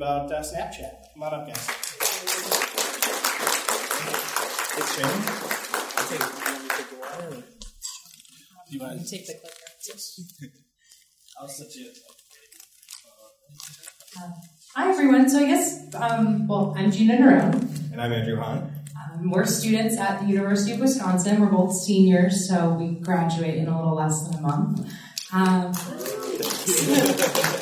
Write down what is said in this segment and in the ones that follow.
about uh, Snapchat. Come on up, guys. It's Shane. Take, you want me to take the water? Or? You want You take the clicker. I'll set you. Hi, everyone. So I guess, um, well, I'm Gina Nerone. And I'm Andrew Hahn. Um, we're students at the University of Wisconsin. We're both seniors, so we graduate in a little less than a month. Um,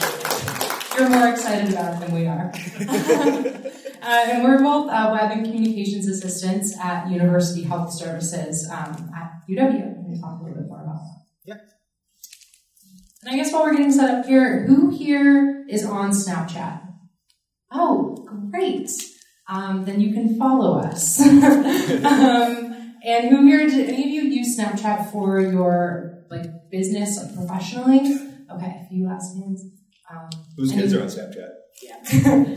you're more excited about it than we are. uh, and we're both uh, web and communications assistants at University Health Services um, at UW. We'll talk a little bit more about that. Yeah. And I guess while we're getting set up here, who here is on Snapchat? Oh, great. Um, then you can follow us. um, and who here, did any of you use Snapchat for your like business, like professionally? Okay, a few last hands. Um, Whose kids are on Snapchat? Yeah.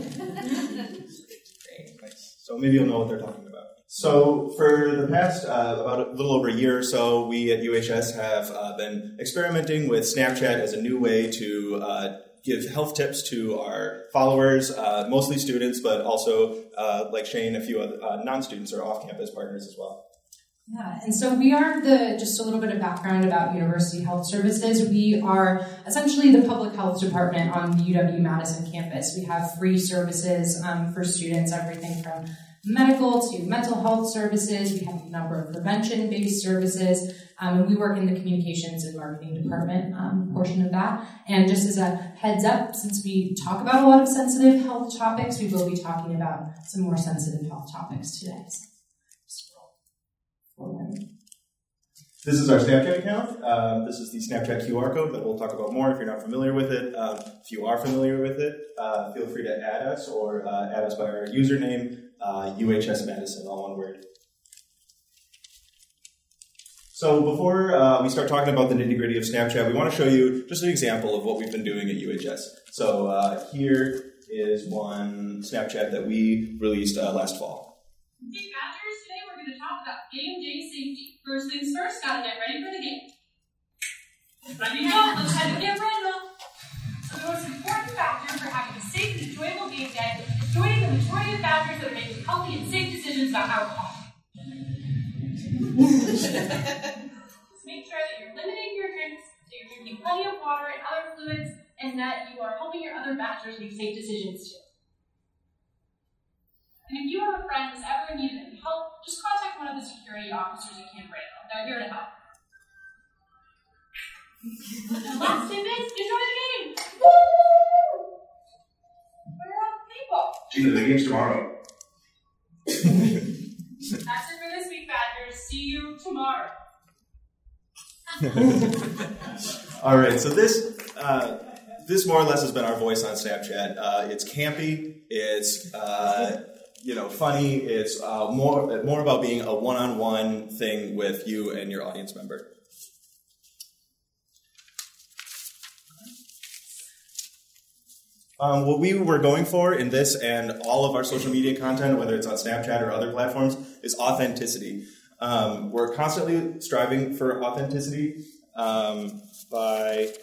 Nice. So maybe you'll know what they're talking about. So for the past uh, about a little over a year or so, we at UHS have uh, been experimenting with Snapchat as a new way to uh, give health tips to our followers, uh, mostly students, but also uh, like Shane, a few other uh, non-students or off-campus partners as well. Yeah, and so we are the, just a little bit of background about University Health Services. We are essentially the public health department on the UW Madison campus. We have free services um, for students, everything from medical to mental health services. We have a number of prevention based services, um, and we work in the communications and marketing department um, portion of that. And just as a heads up, since we talk about a lot of sensitive health topics, we will be talking about some more sensitive health topics today. So. This is our Snapchat account. Um, this is the Snapchat QR code that we'll talk about more if you're not familiar with it. Um, if you are familiar with it, uh, feel free to add us or uh, add us by our username, uh, UHS Madison, all one word. So before uh, we start talking about the nitty gritty of Snapchat, we want to show you just an example of what we've been doing at UHS. So uh, here is one Snapchat that we released uh, last fall. Hey to talk about game day safety. First things first, gotta get ready for the game. Ready go, let's head to get ready. So the most important factor for having a safe and enjoyable game day is joining the majority of Badgers that are making healthy and safe decisions about alcohol. Just make sure that you're limiting your drinks, that you're drinking plenty of water and other fluids, and that you are helping your other Badgers make safe decisions too. And if you have a friend who's ever in need of any help, just contact one of the security officers at Camp Randall. They're here to help. and last tip is enjoy the game! Woo! Where are all the people? Gina, the game's tomorrow. That's it for this week, Badgers. See you tomorrow. All right, so this uh, this more or less has been our voice on Snapchat. Uh, it's campy, it's uh, you know funny, it's uh, more more about being a one-on-one thing with you and your audience member. Um, what we were going for in this and all of our social media content, whether it's on Snapchat or other platforms, is authenticity. Um, we're constantly striving for authenticity um, by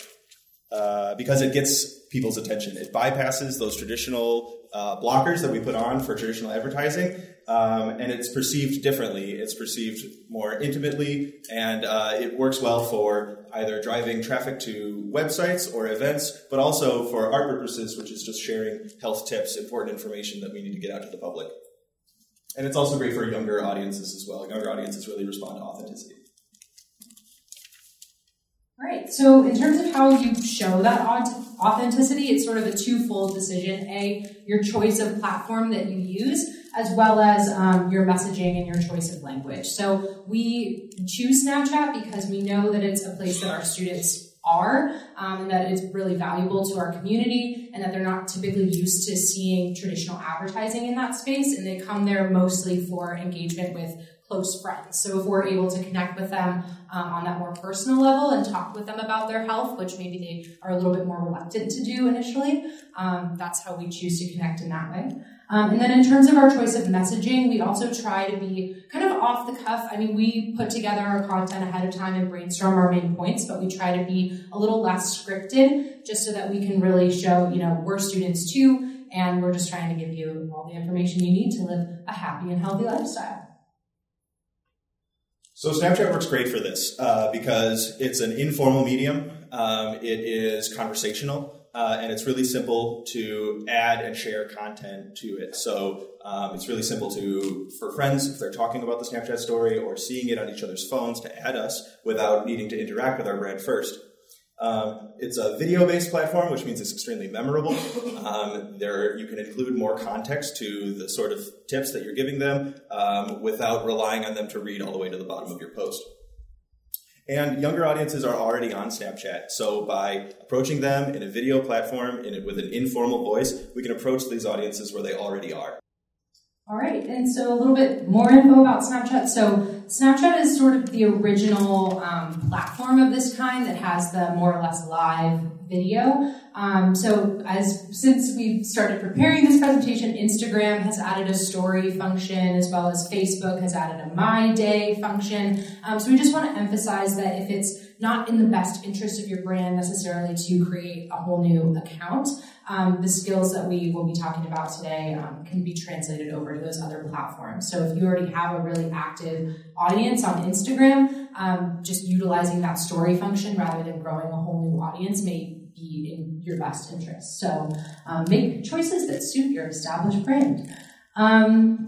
uh, because it gets people's attention. It bypasses those traditional uh, blockers that we put on for traditional advertising, um, and it's perceived differently. It's perceived more intimately, and uh, it works well for either driving traffic to websites or events, but also for our purposes, which is just sharing health tips, important information that we need to get out to the public. And it's also great for younger audiences as well. Younger audiences really respond to authenticity. Right. So, in terms of how you show that authenticity, it's sort of a twofold decision: a your choice of platform that you use, as well as um, your messaging and your choice of language. So, we choose Snapchat because we know that it's a place that our students are, um, and that it's really valuable to our community, and that they're not typically used to seeing traditional advertising in that space, and they come there mostly for engagement with close friends. So if we're able to connect with them um, on that more personal level and talk with them about their health, which maybe they are a little bit more reluctant to do initially, um, that's how we choose to connect in that way. Um, and then in terms of our choice of messaging, we also try to be kind of off the cuff. I mean, we put together our content ahead of time and brainstorm our main points, but we try to be a little less scripted just so that we can really show, you know, we're students too and we're just trying to give you all the information you need to live a happy and healthy lifestyle. So Snapchat works great for this uh, because it's an informal medium. Um, it is conversational. Uh, and it's really simple to add and share content to it. So um, it's really simple to for friends if they're talking about the Snapchat story or seeing it on each other's phones to add us without needing to interact with our brand first. Um, it's a video-based platform, which means it's extremely memorable. Um, there, you can include more context to the sort of tips that you're giving them um, without relying on them to read all the way to the bottom of your post. And younger audiences are already on Snapchat. So by approaching them in a video platform in with an informal voice, we can approach these audiences where they already are. All right, and so a little bit more info about Snapchat. So Snapchat is sort of the original um, platform of this kind that has the more or less live video. Um, so as since we started preparing this presentation, Instagram has added a story function as well as Facebook has added a My Day function. Um, so we just want to emphasize that if it's not in the best interest of your brand necessarily to create a whole new account, um, the skills that we will be talking about today um, can be translated over to those other platforms. So if you already have a really active audience on Instagram, um, just utilizing that story function rather than growing a whole new audience may be in your best interest. So um, make choices that suit your established brand. Um,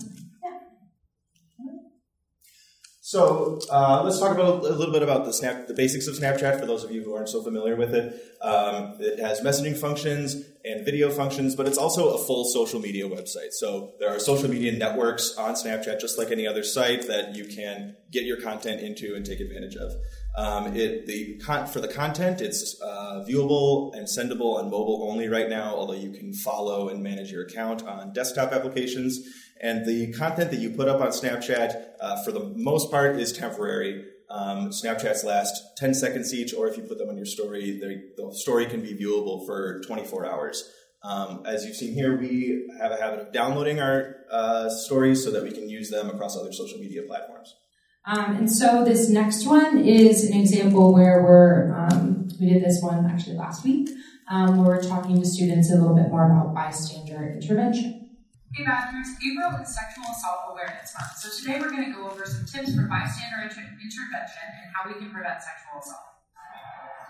So uh, let's talk about a little bit about the snap, the basics of Snapchat for those of you who aren't so familiar with it. Um, it has messaging functions and video functions, but it's also a full social media website. So there are social media networks on Snapchat, just like any other site that you can get your content into and take advantage of. Um, it the con- for the content, it's uh, viewable and sendable on mobile only right now. Although you can follow and manage your account on desktop applications. And the content that you put up on Snapchat, uh, for the most part, is temporary. Um, Snapchats last 10 seconds each, or if you put them on your story, the story can be viewable for 24 hours. Um, as you've seen here, we have a habit of downloading our uh, stories so that we can use them across other social media platforms. Um, and so this next one is an example where we're, um, we did this one actually last week, um, where we're talking to students a little bit more about bystander intervention. Hey Badgers, April is Sexual Assault Awareness Month, so today we're going to go over some tips for bystander inter- intervention and how we can prevent sexual assault.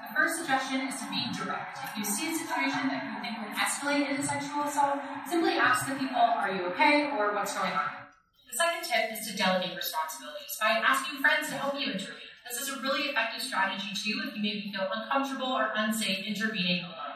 The first suggestion is to be direct. If you see a situation that you think will escalate into sexual assault, simply ask the people, are you okay, or what's going on? The second tip is to delegate responsibilities by asking friends to help you intervene. This is a really effective strategy too if you maybe feel uncomfortable or unsafe intervening alone.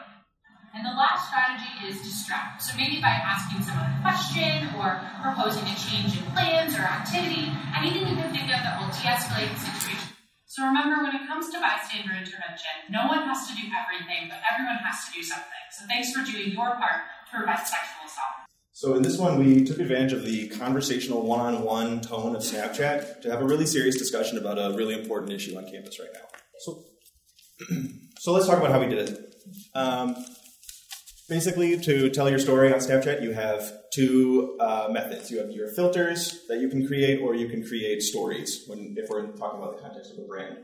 And the last strategy is distract. So maybe by asking someone a question or proposing a change in plans or activity, anything you can think of that will de-escalate the situation. So remember, when it comes to bystander intervention, no one has to do everything, but everyone has to do something. So thanks for doing your part to prevent sexual assault. So in this one, we took advantage of the conversational one-on-one tone of Snapchat to have a really serious discussion about a really important issue on campus right now. So, so let's talk about how we did it. Um, Basically, to tell your story on Snapchat, you have two uh, methods. You have your filters that you can create, or you can create stories. When if we're talking about the context of a brand,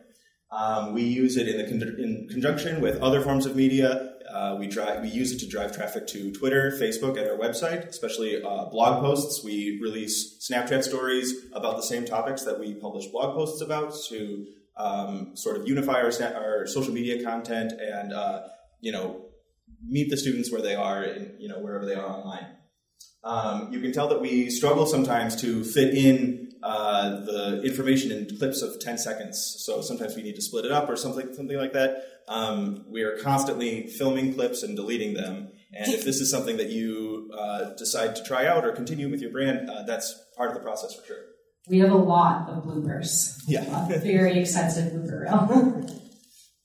um, we use it in, the con- in conjunction with other forms of media. Uh, we drive, we use it to drive traffic to Twitter, Facebook, and our website, especially uh, blog posts. We release Snapchat stories about the same topics that we publish blog posts about to um, sort of unify our, our social media content and uh, you know meet the students where they are, in, you know, wherever they are online. Um, you can tell that we struggle sometimes to fit in uh, the information in clips of 10 seconds. So sometimes we need to split it up or something, something like that. Um, we are constantly filming clips and deleting them. And if this is something that you uh, decide to try out or continue with your brand, uh, that's part of the process for sure. We have a lot of bloopers. Yeah. a very extensive blooper reel.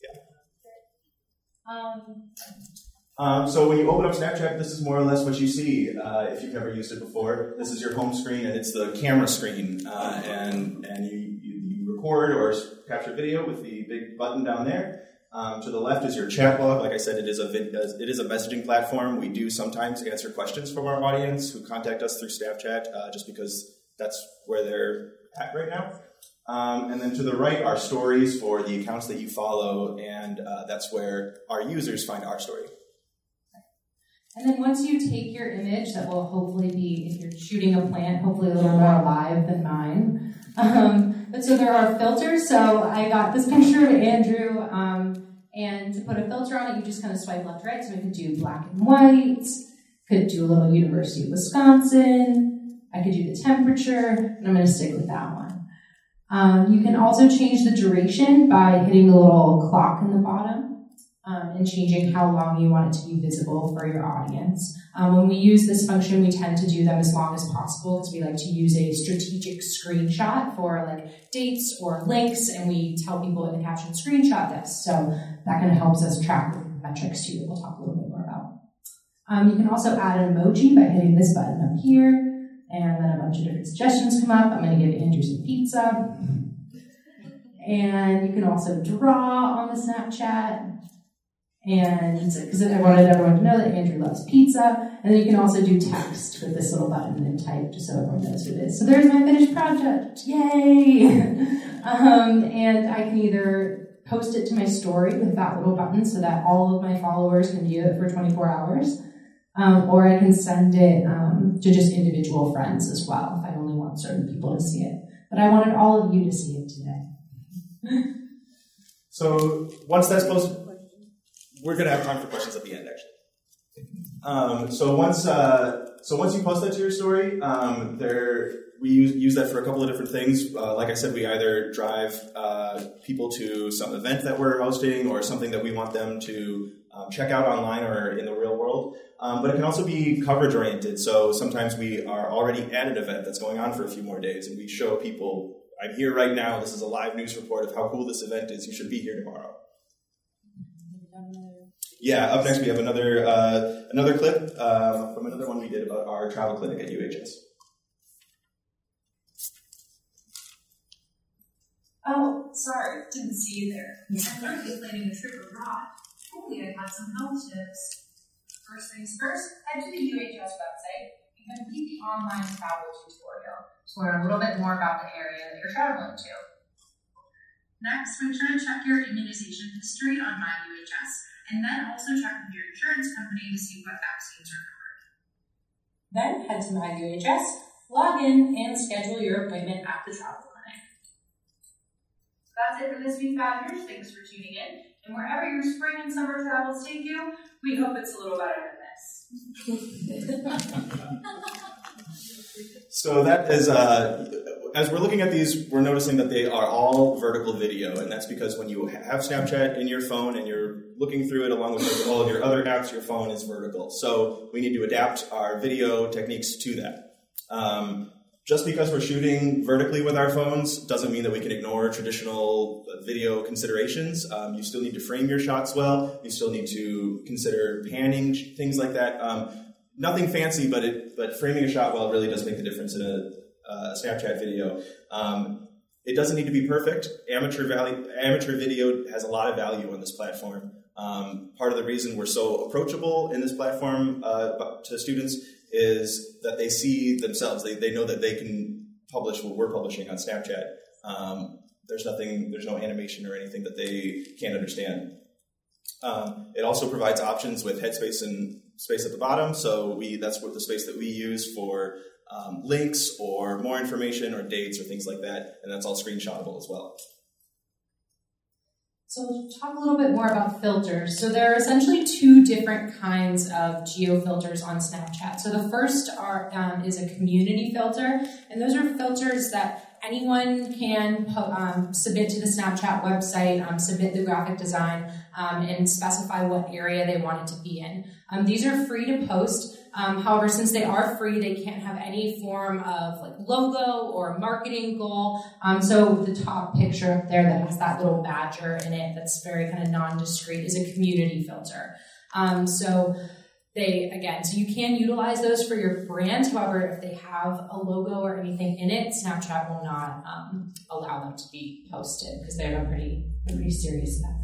yeah. Um, um, so when you open up Snapchat, this is more or less what you see uh, if you've never used it before. This is your home screen, and it's the camera screen, uh, and and you, you, you, record or capture video with the big button down there. Um, to the left is your chat log. Like I said, it is a it is a messaging platform. We do sometimes answer questions from our audience who contact us through Snapchat, uh, just because that's where they're at right now. Um, and then to the right are stories for the accounts that you follow, and uh, that's where our users find our story. And then once you take your image, that will hopefully be, if you're shooting a plant, hopefully a little more alive than mine. Um, but so there are filters. So I got this picture of Andrew, um, and to put a filter on it, you just kind of swipe left, right. So I could do black and white, could do a little University of Wisconsin. I could do the temperature, and I'm going to stick with that one. Um, you can also change the duration by hitting the little clock in the bottom um, and changing how long you want it to be visible for your audience. Um, when we use this function, we tend to do them as long as possible because we like to use a strategic screenshot for like dates or links, and we tell people in the caption screenshot this. So that kind of helps us track metrics too that we'll talk a little bit more about. Um, you can also add an emoji by hitting this button up here, and then a bunch of different suggestions come up. I'm going to give Andrew some pizza. And you can also draw on the Snapchat and because I wanted everyone to know that Andrew loves pizza. And then you can also do text with this little button and type just so everyone knows what it is. So there's my finished project. Yay! um, and I can either post it to my story with that little button so that all of my followers can view it for 24 hours. Um, or I can send it um, to just individual friends as well if I only want certain people to see it. But I wanted all of you to see it today. so once that's posted, we're going to have time for questions at the end, actually. Um, so once uh, so once you post that to your story, um, there we use, use that for a couple of different things. Uh, like I said, we either drive uh, people to some event that we're hosting or something that we want them to um, check out online or in the real world. Um, but it can also be coverage oriented. So sometimes we are already at an event that's going on for a few more days, and we show people, "I'm here right now. This is a live news report of how cool this event is. You should be here tomorrow." Yeah, up next we have another uh, another clip uh, from another one we did about our travel clinic at UHS. Oh, sorry, didn't see you there. I'm currently planning a trip abroad. Hopefully, I got some health tips. First things first, head to the UHS website and complete the online travel tutorial to learn a little bit more about the area that you're traveling to. Next, make sure to check your immunization history on MyUHS and then also check with your insurance company to see what vaccines are covered. Then head to MyUHS, log in, and schedule your appointment at the travel clinic. That's it for this week's Badgers. Thanks for tuning in. And wherever your spring and summer travels take you, we hope it's a little better than this. so that is uh, as we're looking at these, we're noticing that they are all vertical video, and that's because when you have Snapchat in your phone and you're looking through it along with all of your other apps, your phone is vertical. So we need to adapt our video techniques to that. Um, just because we're shooting vertically with our phones doesn't mean that we can ignore traditional video considerations. Um, you still need to frame your shots well. You still need to consider panning, things like that. Um, nothing fancy, but it, but framing a shot well really does make the difference in a uh, Snapchat video. Um, it doesn't need to be perfect. Amateur value, amateur video has a lot of value on this platform. Um, part of the reason we're so approachable in this platform uh, to students is that they see themselves. They, they know that they can publish what we're publishing on Snapchat. Um, there's nothing, there's no animation or anything that they can't understand. Um, it also provides options with headspace and space at the bottom. So we that's what the space that we use for um, links or more information or dates or things like that, and that's all screenshotable as well. So talk a little bit more about filters. So there are essentially two different kinds of geo filters on Snapchat. So the first are um, is a community filter, and those are filters that anyone can um, submit to the Snapchat website, um, submit the graphic design, um, and specify what area they want it to be in. Um, these are free to post. Um, however, since they are free, they can't have any form of like logo or marketing goal. Um, so the top picture up there that has that little badger in it that's very kind of non-discrete is a community filter. Um, so they again, so you can utilize those for your brand. However, if they have a logo or anything in it, Snapchat will not um, allow them to be posted because they're pretty, pretty serious about.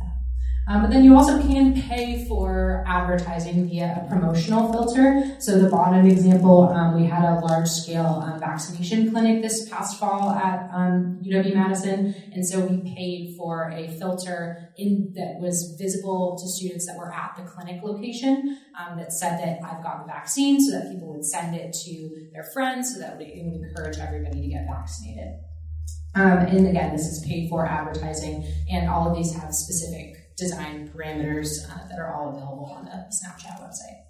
Um, but then you also can pay for advertising via a promotional filter. So the bottom example, um, we had a large scale um, vaccination clinic this past fall at um, UW Madison, and so we paid for a filter in that was visible to students that were at the clinic location um, that said that I've got the vaccine, so that people would send it to their friends, so that it would encourage everybody to get vaccinated. Um, and again, this is paid for advertising, and all of these have specific design parameters uh, that are all available on the Snapchat website.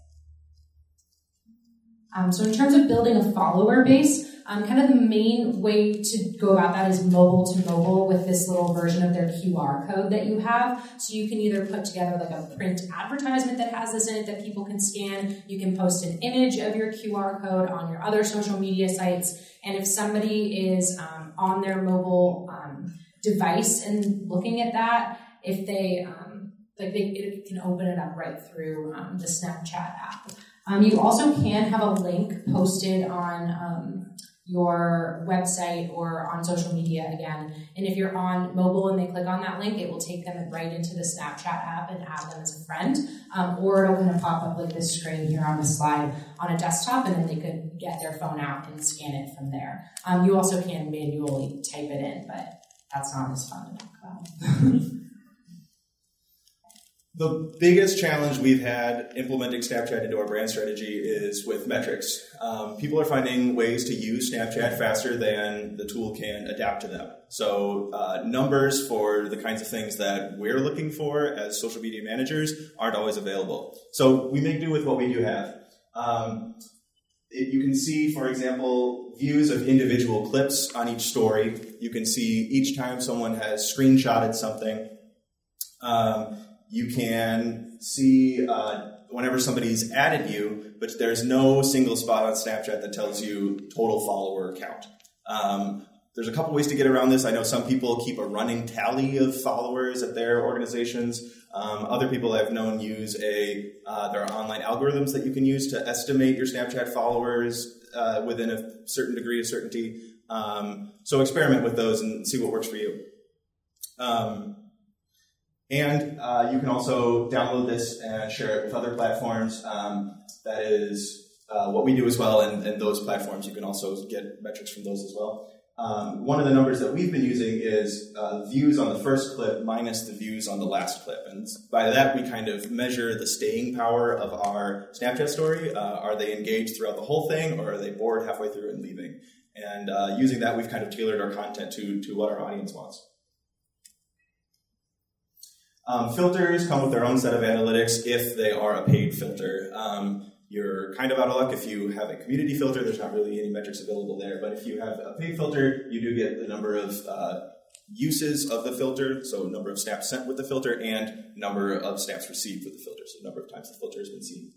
Um, so in terms of building a follower base, um, kind of the main way to go about that is mobile to mobile with this little version of their QR code that you have. So you can either put together like a print advertisement that has this in it that people can scan. You can post an image of your QR code on your other social media sites. And if somebody is um, on their mobile um, device and looking at that, if they um, like they it can open it up right through um, the Snapchat app. Um, you also can have a link posted on um, your website or on social media again. And if you're on mobile and they click on that link, it will take them right into the Snapchat app and add them as a friend. Um, or it'll kind of pop up like this screen here on the slide on a desktop, and then they could get their phone out and scan it from there. Um, you also can manually type it in, but that's not as fun to talk about. The biggest challenge we've had implementing Snapchat into our brand strategy is with metrics. Um, people are finding ways to use Snapchat faster than the tool can adapt to them. So, uh, numbers for the kinds of things that we're looking for as social media managers aren't always available. So, we make do with what we do have. Um, it, you can see, for example, views of individual clips on each story. You can see each time someone has screenshotted something. Um, you can see uh, whenever somebody's added you, but there's no single spot on Snapchat that tells you total follower count. Um, there's a couple ways to get around this. I know some people keep a running tally of followers at their organizations. Um, other people I've known use a uh, there are online algorithms that you can use to estimate your Snapchat followers uh, within a certain degree of certainty. Um, so experiment with those and see what works for you. Um, and uh, you can also download this and share it with other platforms. Um, that is uh, what we do as well, and, and, those platforms you can also get metrics from those as well. Um, one of the numbers that we've been using is uh, views on the first clip minus the views on the last clip. And by that, we kind of measure the staying power of our Snapchat story. Uh, are they engaged throughout the whole thing, or are they bored halfway through and leaving? And uh, using that, we've kind of tailored our content to, to what our audience wants. Um, filters come with their own set of analytics if they are a paid filter. Um, you're kind of out of luck if you have a community filter. There's not really any metrics available there. But if you have a paid filter, you do get the number of uh, uses of the filter, so number of snaps sent with the filter, and number of snaps received with the filter, so number of times the filter has been seen.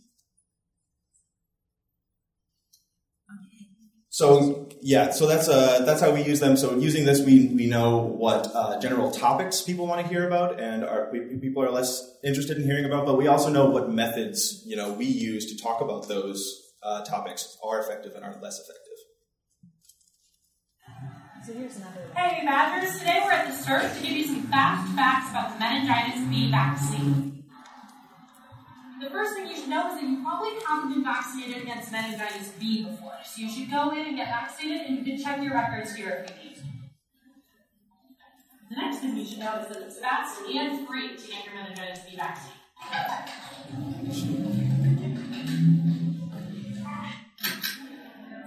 So yeah, so that's uh, that's how we use them. So using this, we we know what uh, general topics people want to hear about, and are, people are less interested in hearing about. But we also know what methods you know we use to talk about those uh, topics are effective and are less effective. So here's another. Hey, Badgers! Today we're at the start to give you some fast facts about the meningitis B vaccine. Know is that you probably haven't been vaccinated against meningitis B before. So you should go in and get vaccinated and you can check your records here if you need. The next thing you should know is that it's fast and free to get your meningitis B vaccine.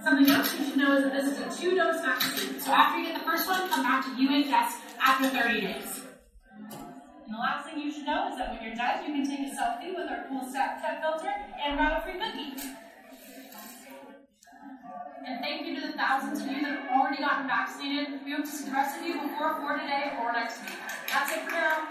Something else you should know is that this is a two-dose vaccine. So after you get the first one, come back to UHS after 30 days. And the last thing you should know is that when you're done, you can take a selfie with our cool Snapchat filter and grab a free cookie. And thank you to the thousands of you that have already gotten vaccinated. We hope to see the rest of you before 4 today or next week. That's it for now.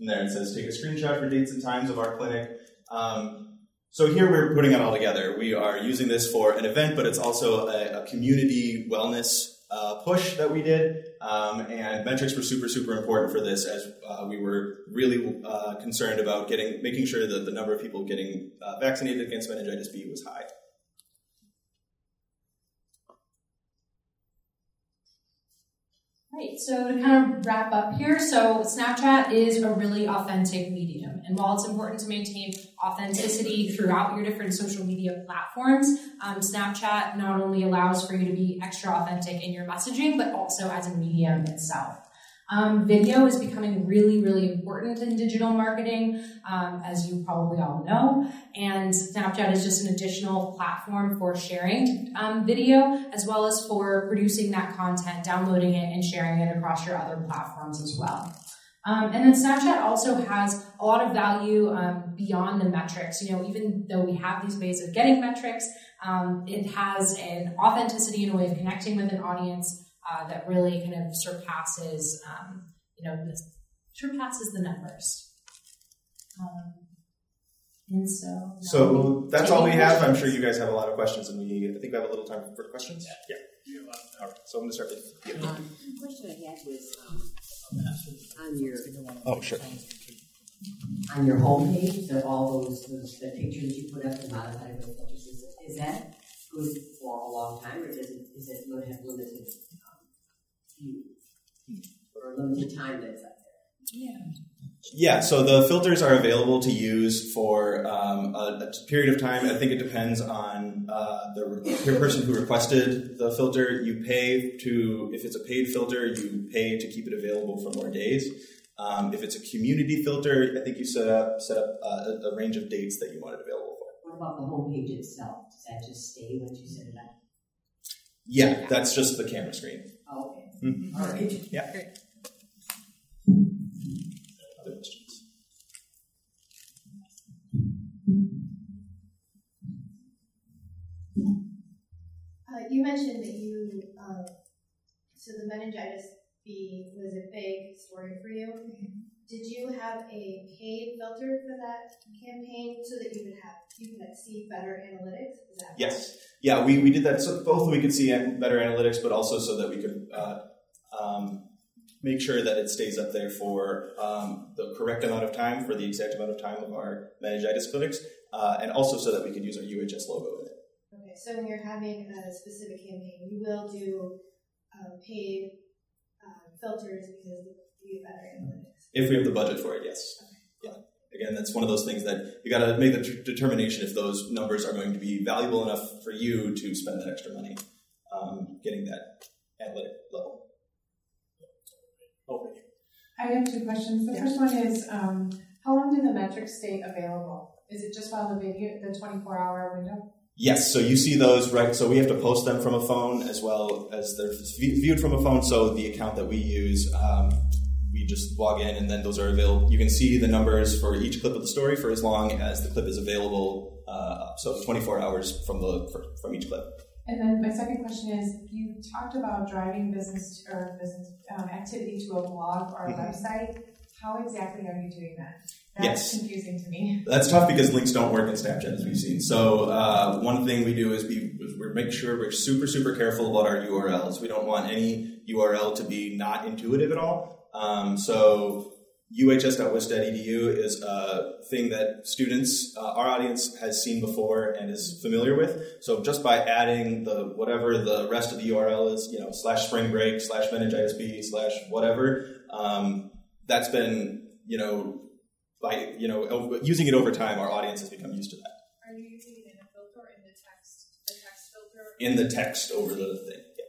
And there it says take a screenshot for dates and times of our clinic. Um, so here we're putting it all together. We are using this for an event, but it's also a, a community wellness uh, push that we did, um, and metrics were super, super important for this as uh, we were really uh, concerned about getting, making sure that the number of people getting uh, vaccinated against meningitis B was high. Right, so to kind of wrap up here, so Snapchat is a really authentic medium. And while it's important to maintain authenticity throughout your different social media platforms, um, Snapchat not only allows for you to be extra authentic in your messaging, but also as a medium itself. Um, video is becoming really, really important in digital marketing, um, as you probably all know. And Snapchat is just an additional platform for sharing um, video, as well as for producing that content, downloading it, and sharing it across your other platforms as well. Um, and then Snapchat also has a lot of value um, beyond the metrics. You know, even though we have these ways of getting metrics, um, it has an authenticity and a way of connecting with an audience uh, that really kind of surpasses, um, you know, surpasses the numbers. Um, and so, So that's all we have. I'm sure you guys have a lot of questions, and we I think we have a little time for questions. Yeah. All right. So I'm going to start with. Yeah. Um, the question I had was um, on your Oh, sure. on your homepage, that all those, those the pictures you put up and modified with filters, is, is that good for a long time, or does it is it going to have limited um, view or limited time that's up there? Yeah, Yeah, so the filters are available to use for um, a, a period of time. I think it depends on uh, the, the person who requested the filter. You pay to, if it's a paid filter, you pay to keep it available for more days. Um, if it's a community filter, I think you set up set up uh, a, a range of dates that you want it available for. What about the homepage itself? Does that just stay once you set it up? Yeah, that's just the camera screen. Oh, okay. Mhm. All right. Yeah. Other you mentioned that you, um, so the meningitis B was a big story for you. Did you have a paid filter for that campaign so that you could have you could see better analytics? Is that Yes. Yeah, we, we did that so both we could see better analytics, but also so that we could uh, um, make sure that it stays up there for um, the correct amount of time, for the exact amount of time of our meningitis clinics, uh, and also so that we could use our UHS logo in it. Okay, so when you're having a specific campaign, you will do uh, paid uh, filters because you get better analytics. If we have the budget for it, yes. Yeah. Again, that's one of those things that you got to make the t- determination if those numbers are going to be valuable enough for you to spend that extra money um, getting that analytic level. Over. I have two questions. The first one is, um, how long do the metrics stay available? Is it just while the video, the 24 hour window? Yes, so you see those, right? So we have to post them from a phone as well as they're viewed from a phone. So the account that we use, um, we just log in and then those are available. You can see the numbers for each clip of the story for as long as the clip is available. Uh, so 24 hours from the for, from each clip. And then my second question is, you talked about driving business or business um, activity to a blog or a Mhm. website. How exactly are you doing that? Yes. That's confusing to me. That's tough because links don't work in Snapchat, as we've seen. So uh, one thing we do is we we make sure we're super super careful about our URLs. We don't want any URL to be not intuitive at all. Um, so uhs.wis.edu is a thing that students, uh, our audience, has seen before and is familiar with. So just by adding the whatever the rest of the URL is, you know, slash spring break, slash meningitis B, slash whatever, um, that's been, you know, by you know using it over time, our audience has become used to that. Are you using it in a filter or in the text? The text filter? In the text over the thing. Yeah.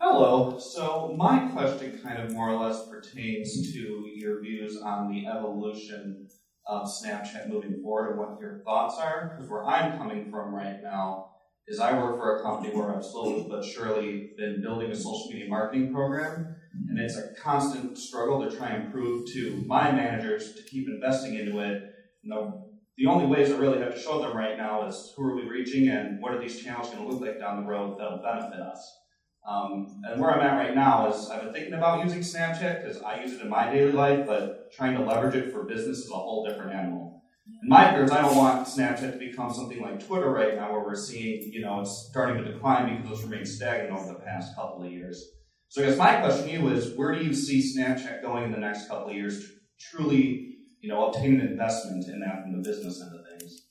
Hello. So my question kind of more or less pertains to your views on the evolution of Snapchat moving forward and what your thoughts are. Because where I'm coming from right now is I work for a company where I've slowly but surely been building a social media marketing program. And it's a constant struggle to try and prove to my managers to keep investing into it. You know, the only ways I really have to show them right now is who are we reaching and what are these channels going to look like down the road that'll benefit us. Um, and where I'm at right now is I've been thinking about using Snapchat because I use it in my daily life, but trying to leverage it for business is a whole different animal. In my views, I don't want Snapchat to become something like Twitter right now, where we're seeing, you know, it's starting to decline because it's remained stagnant over the past couple of years. So I guess my question to you is, where do you see Snapchat going in the next couple of years to truly, you know, obtain an investment in that from the business end of things?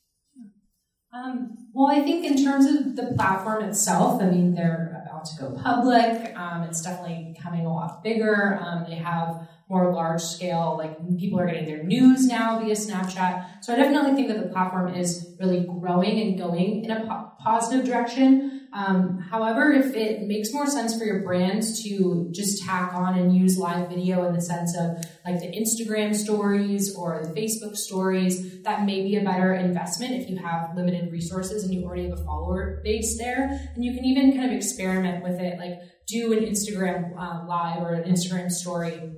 Um, well, I think in terms of the platform itself, I mean, they're about to go public. Um, it's definitely becoming a lot bigger. Um, they have more large scale, like people are getting their news now via Snapchat. So I definitely think that the platform is really growing and going in a po- positive direction. Um, however, if it makes more sense for your brand to just tack on and use live video in the sense of like the Instagram stories or the Facebook stories, that may be a better investment if you have limited resources and you already have a follower base there. And you can even kind of experiment with it, like do an Instagram uh, live or an Instagram story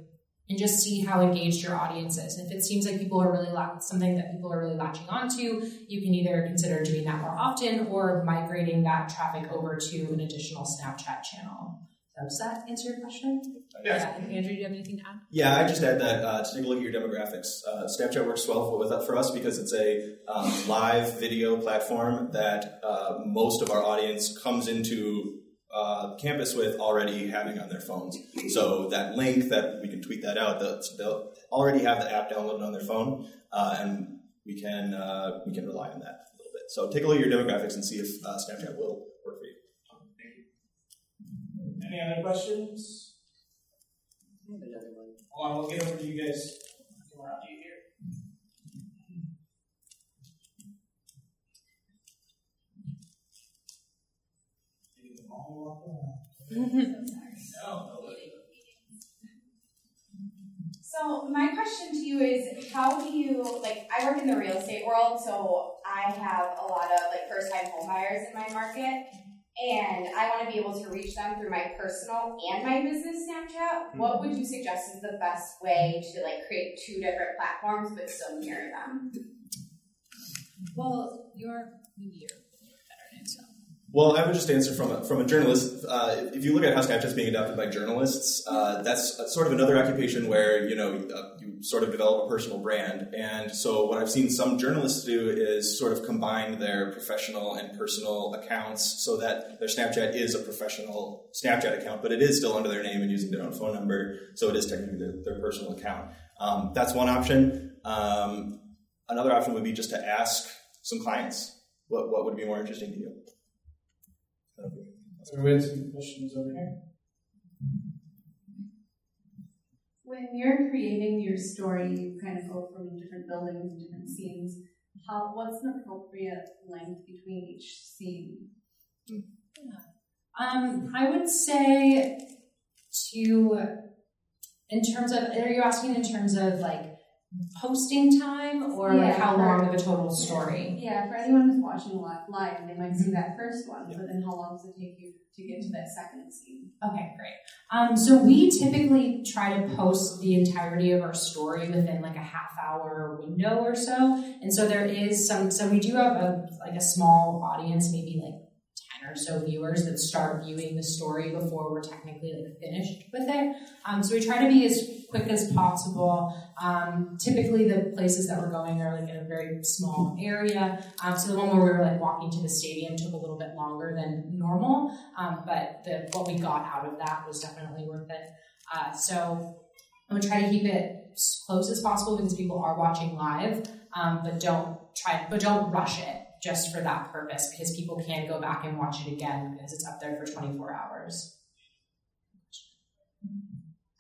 and just see how engaged your audience is. And if it seems like people are really la- something that people are really latching onto, you can either consider doing that more often or migrating that traffic over to an additional Snapchat channel. So does that answer your question? Yes. Yeah. Andrew, do you have anything to add? Yeah, I just add that uh, to take a look at your demographics. Uh, Snapchat works well for, with that for us because it's a um, live video platform that uh, most of our audience comes into uh, campus with already having on their phones. So that link that we can tweet that out, they'll, they'll already have the app downloaded on their phone, uh, and we can uh, we can rely on that a little bit. So take a look at your demographics and see if uh, Snapchat will work for you. Any other questions? I have another one. Hold on, we'll get over to you guys. So my question to you is, how do you like? I work in the real estate world, so I have a lot of like first-time home buyers in my market, and I want to be able to reach them through my personal and my business Snapchat. Mm-hmm. What would you suggest is the best way to like create two different platforms but still mirror them? Well, you're maybe you're better answer. Well, I would just answer from a, from a journalist. Uh, if you look at how Snapchat's being adopted by journalists, uh, that's sort of another occupation where you know uh, you sort of develop a personal brand. And so, what I've seen some journalists do is sort of combine their professional and personal accounts so that their Snapchat is a professional Snapchat account, but it is still under their name and using their own phone number, so it is technically their, their personal account. Um, that's one option. Um, another option would be just to ask some clients what what would be more interesting to you. So we had some questions over here. When you're creating your story, you kind of go from different buildings and different scenes. How what's an appropriate length between each scene? Um, I would say to, in terms of, are you asking in terms of like posting time or like how long of a total story? Yeah, for anyone who's watching li- live, they might see that first one, but then how long does it take you to get to that second scene? Okay, great. Um, so we typically try to post the entirety of our story within like a half hour window or so. And so there is some, so we do have a, like a small audience, maybe like 10 or so viewers that start viewing the story before we're technically like finished with it. Um, so we try to be as quick as possible. Um, typically the places that we're going are like in a very small area. Um, so the one where we were like walking to the stadium took a little bit longer than normal. Um, but the, what we got out of that was definitely worth it. Uh, so I would try to keep it as close as possible because people are watching live, um, but don't try, but don't rush it just for that purpose because people can go back and watch it again because it's up there for 24 hours.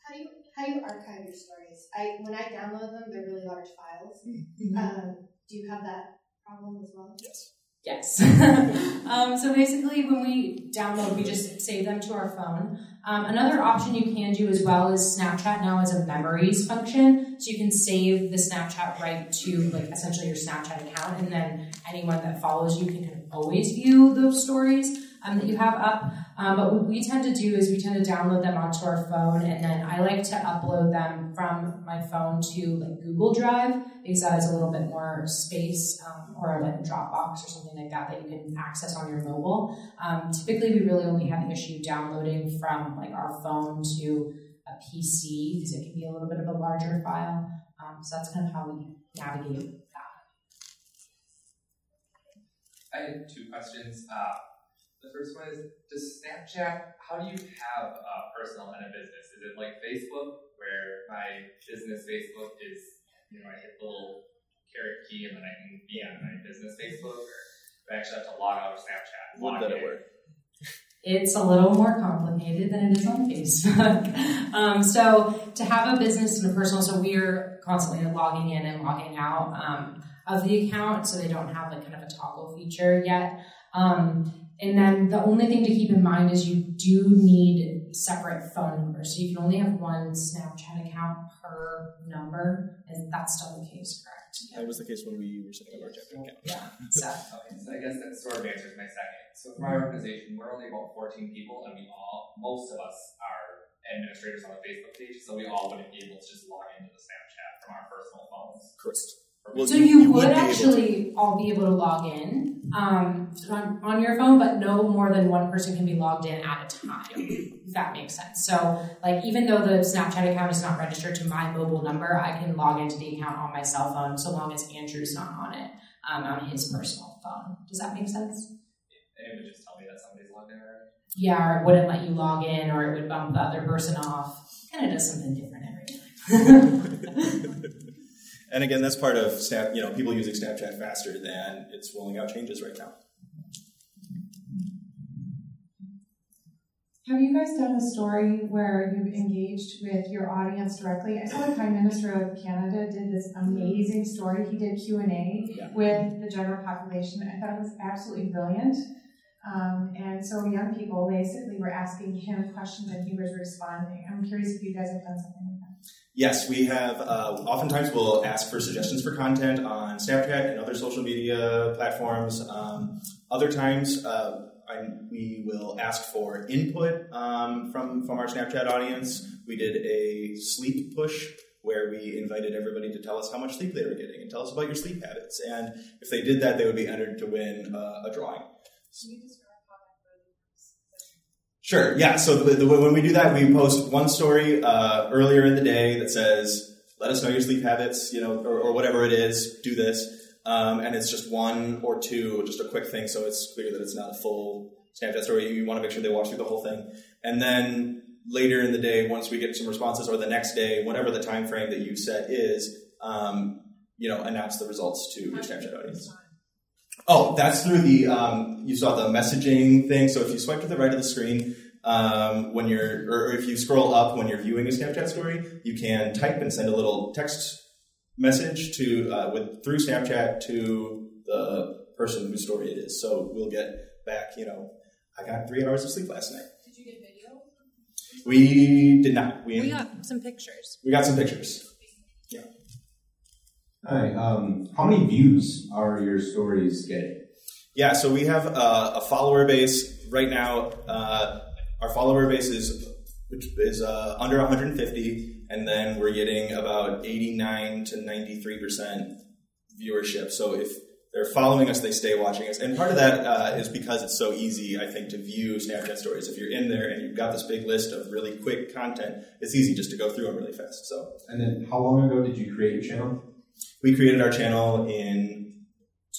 How do you how do you archive your stories? I when I download them, they're really large files. Mm-hmm. Um, do you have that problem as well? Yes. Yes. um, so basically, when we download, we just save them to our phone. Um, another option you can do as well is Snapchat now has a memories function, so you can save the Snapchat right to like essentially your Snapchat account, and then anyone that follows you can kind of always view those stories um, that you have up. Um, but what we tend to do is we tend to download them onto our phone, and then I like to upload them from my phone to like Google Drive because that has a little bit more space, um, or like Dropbox or something like that that you can access on your mobile. Um, typically, we really only have the issue downloading from like our phone to PC because it can be a little bit of a larger file. Um, so that's kind of how we navigate that. I had two questions. Uh, the first one is, does Snapchat, how do you have a personal and a business? Is it like Facebook, where my business Facebook is, you know, I hit the little caret key and then I can be on my business Facebook, or do I actually have to log out of Snapchat? Would that in? work? It's a little more complicated than it is on Facebook. um, so to have a business and a personal, so we're constantly logging in and logging out um, of the account, so they don't have like kind of a toggle feature yet. Um, and then the only thing to keep in mind is you do need separate phone numbers. So you can only have one Snapchat account per number, and that's still the case, correct? Yeah. That was the case when we were setting up our chapter account. Yeah. So, okay, so I guess that sort of answers my second. So for my organization, we're only about 14 people, and we all, most of us are administrators on the Facebook page, so we all wouldn't be able to just log into the Snapchat from our personal phones. Correct. Well, so you, you would, would actually all be able to log in um, on, on your phone, but no more than one person can be logged in at a time. if that makes sense. So, like, even though the Snapchat account is not registered to my mobile number, I can log into the account on my cell phone so long as Andrew's not on it um, on his personal phone. Does that make sense? Yeah, it would just tell me that somebody's logged in already. Yeah, or it wouldn't let you log in, or it would bump the other person off. Kind of does something different every time. And again, that's part of Snap, you know, people using Snapchat faster than it's rolling out changes right now. Have you guys done a story where you've engaged with your audience directly? I saw the Prime Minister of Canada did this amazing story. He did Q and A yeah. with the general population. I thought it was absolutely brilliant. Um, and so young people basically were asking him questions and he was responding. I'm curious if you guys have done something. Yes, we have. Uh, oftentimes, we'll ask for suggestions for content on Snapchat and other social media platforms. Um, other times, uh, I, we will ask for input um, from from our Snapchat audience. We did a sleep push where we invited everybody to tell us how much sleep they were getting and tell us about your sleep habits. And if they did that, they would be entered to win uh, a drawing. Sure. Yeah. So the, the, when we do that, we post one story uh, earlier in the day that says, "Let us know your sleep habits," you know, or, or whatever it is. Do this, um, and it's just one or two, just a quick thing, so it's clear that it's not a full Snapchat story. You want to make sure they watch through the whole thing, and then later in the day, once we get some responses, or the next day, whatever the time frame that you set is, um, you know, announce the results to your Snapchat audience. Oh, that's through the, um, you saw the messaging thing. So if you swipe to the right of the screen, um, when you're, or if you scroll up when you're viewing a Snapchat story, you can type and send a little text message to, uh, with, through Snapchat to the person whose story it is. So we'll get back, you know, I got three hours of sleep last night. Did you get video? We did not. We, we got some pictures. We got some pictures. Hi. Um, how many views are your stories getting? Yeah, so we have a, a follower base right now. Uh, our follower base is is uh, under 150, and then we're getting about 89 to 93 percent viewership. So if they're following us, they stay watching us, and part of that uh, is because it's so easy, I think, to view Snapchat stories. If you're in there and you've got this big list of really quick content, it's easy just to go through them really fast. So, and then how long ago did you create your channel? We created our channel in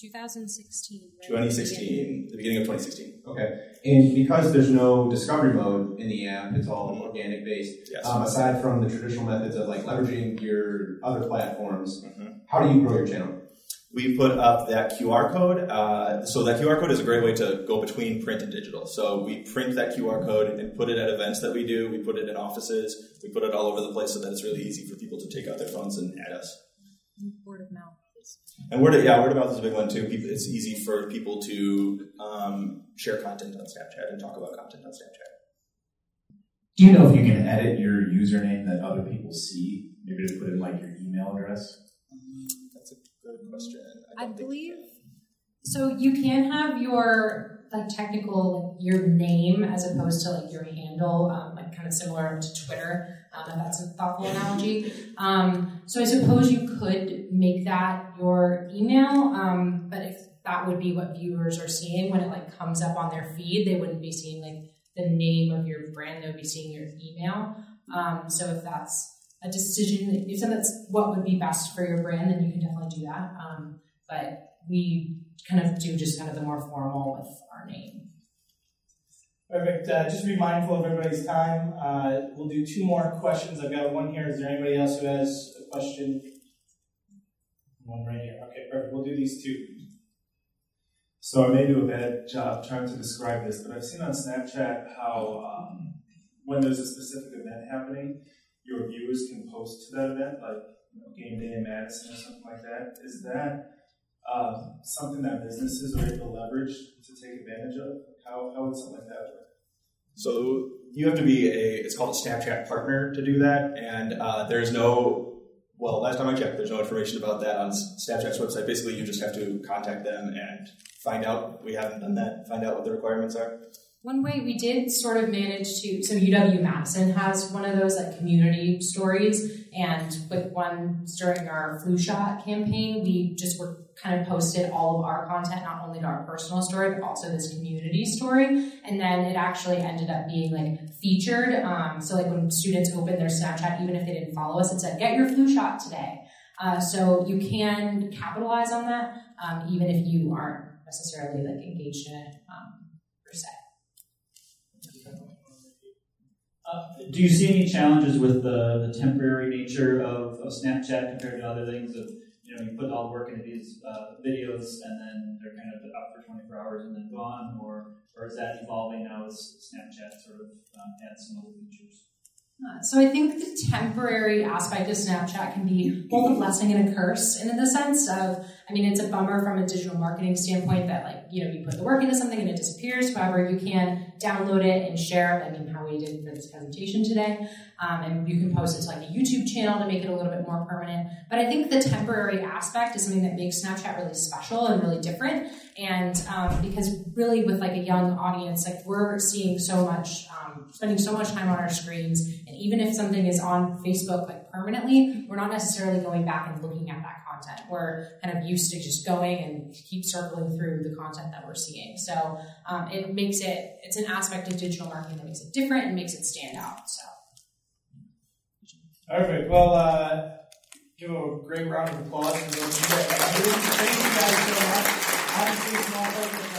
2016. Right? 2016, the beginning of 2016. Okay. And because there's no discovery mode in the app, it's all organic based. Yes. Um, aside from the traditional methods of like leveraging your other platforms, mm-hmm. how do you grow your channel? We put up that QR code. Uh, so that QR code is a great way to go between print and digital. So we print that QR code and put it at events that we do. We put it in offices. We put it all over the place so that it's really easy for people to take out their phones and add us. Word of mouth. And word of, yeah, word of mouth is a big one too. People, it's easy for people to um, share content on Snapchat and talk about content on Snapchat. Do you know if you can edit your username that other people see? Maybe to put in like your email address. That's a good question. I, I believe so. You can have your like technical your name as opposed to like your handle, um, like kind of similar to Twitter. Um, that's a thoughtful analogy. Um, so I suppose you could make that your email, um, but if that would be what viewers are seeing when it like comes up on their feed, they wouldn't be seeing like the name of your brand; they would be seeing your email. Um, so if that's a decision, if that's what would be best for your brand, then you can definitely do that. Um, but we kind of do just kind of the more formal with our name. Perfect. Uh, just be mindful of everybody's time. Uh, we'll do two more questions. I've got one here. Is there anybody else who has a question? One right here. Okay, perfect. We'll do these two. So I may do a bad job trying to describe this, but I've seen on Snapchat how um, when there's a specific event happening, your viewers can post to that event, like you know, game day in Madison or something like that. Is that um, something that businesses are able to leverage to take advantage of? How, how would something like that work? So you have to be a, it's called a Snapchat partner to do that. And uh, there's no, well, last time I checked, there's no information about that on Snapchat's website. Basically, you just have to contact them and find out. We haven't done that, find out what the requirements are. One way we did sort of manage to, so UW Madison has one of those like community stories, and with one during our flu shot campaign, we just were kind of posted all of our content, not only to our personal story, but also this community story. And then it actually ended up being like featured. Um, so like when students open their Snapchat, even if they didn't follow us, it said, get your flu shot today. Uh, so you can capitalize on that, um, even if you aren't necessarily like engaged in it um, do you see any challenges with the, the temporary nature of, of Snapchat compared to other things? Of you know, you put all the work into these uh, videos and then they're kind of up for 24 hours and then gone, or or is that evolving now as Snapchat sort of um, adds some other features? Uh, so I think the temporary aspect of Snapchat can be both a blessing and a curse in the sense of, I mean, it's a bummer from a digital marketing standpoint that like, you know, you put the work into something and it disappears. However, you can download it and share it. I mean, did for this presentation today. Um, and you can post it to like a YouTube channel to make it a little bit more permanent. But I think the temporary aspect is something that makes Snapchat really special and really different. And um, because really with like a young audience, like we're seeing so much, um, spending so much time on our screens. And even if something is on Facebook like permanently, we're not necessarily going back and looking at that content. We're kind of used to just going and keep circling through the content that we're seeing. So um, it makes it, it's an aspect of digital marketing that makes it different and makes it stand out. So. Perfect. Well, uh, give a great round of applause those. Thank you guys so much.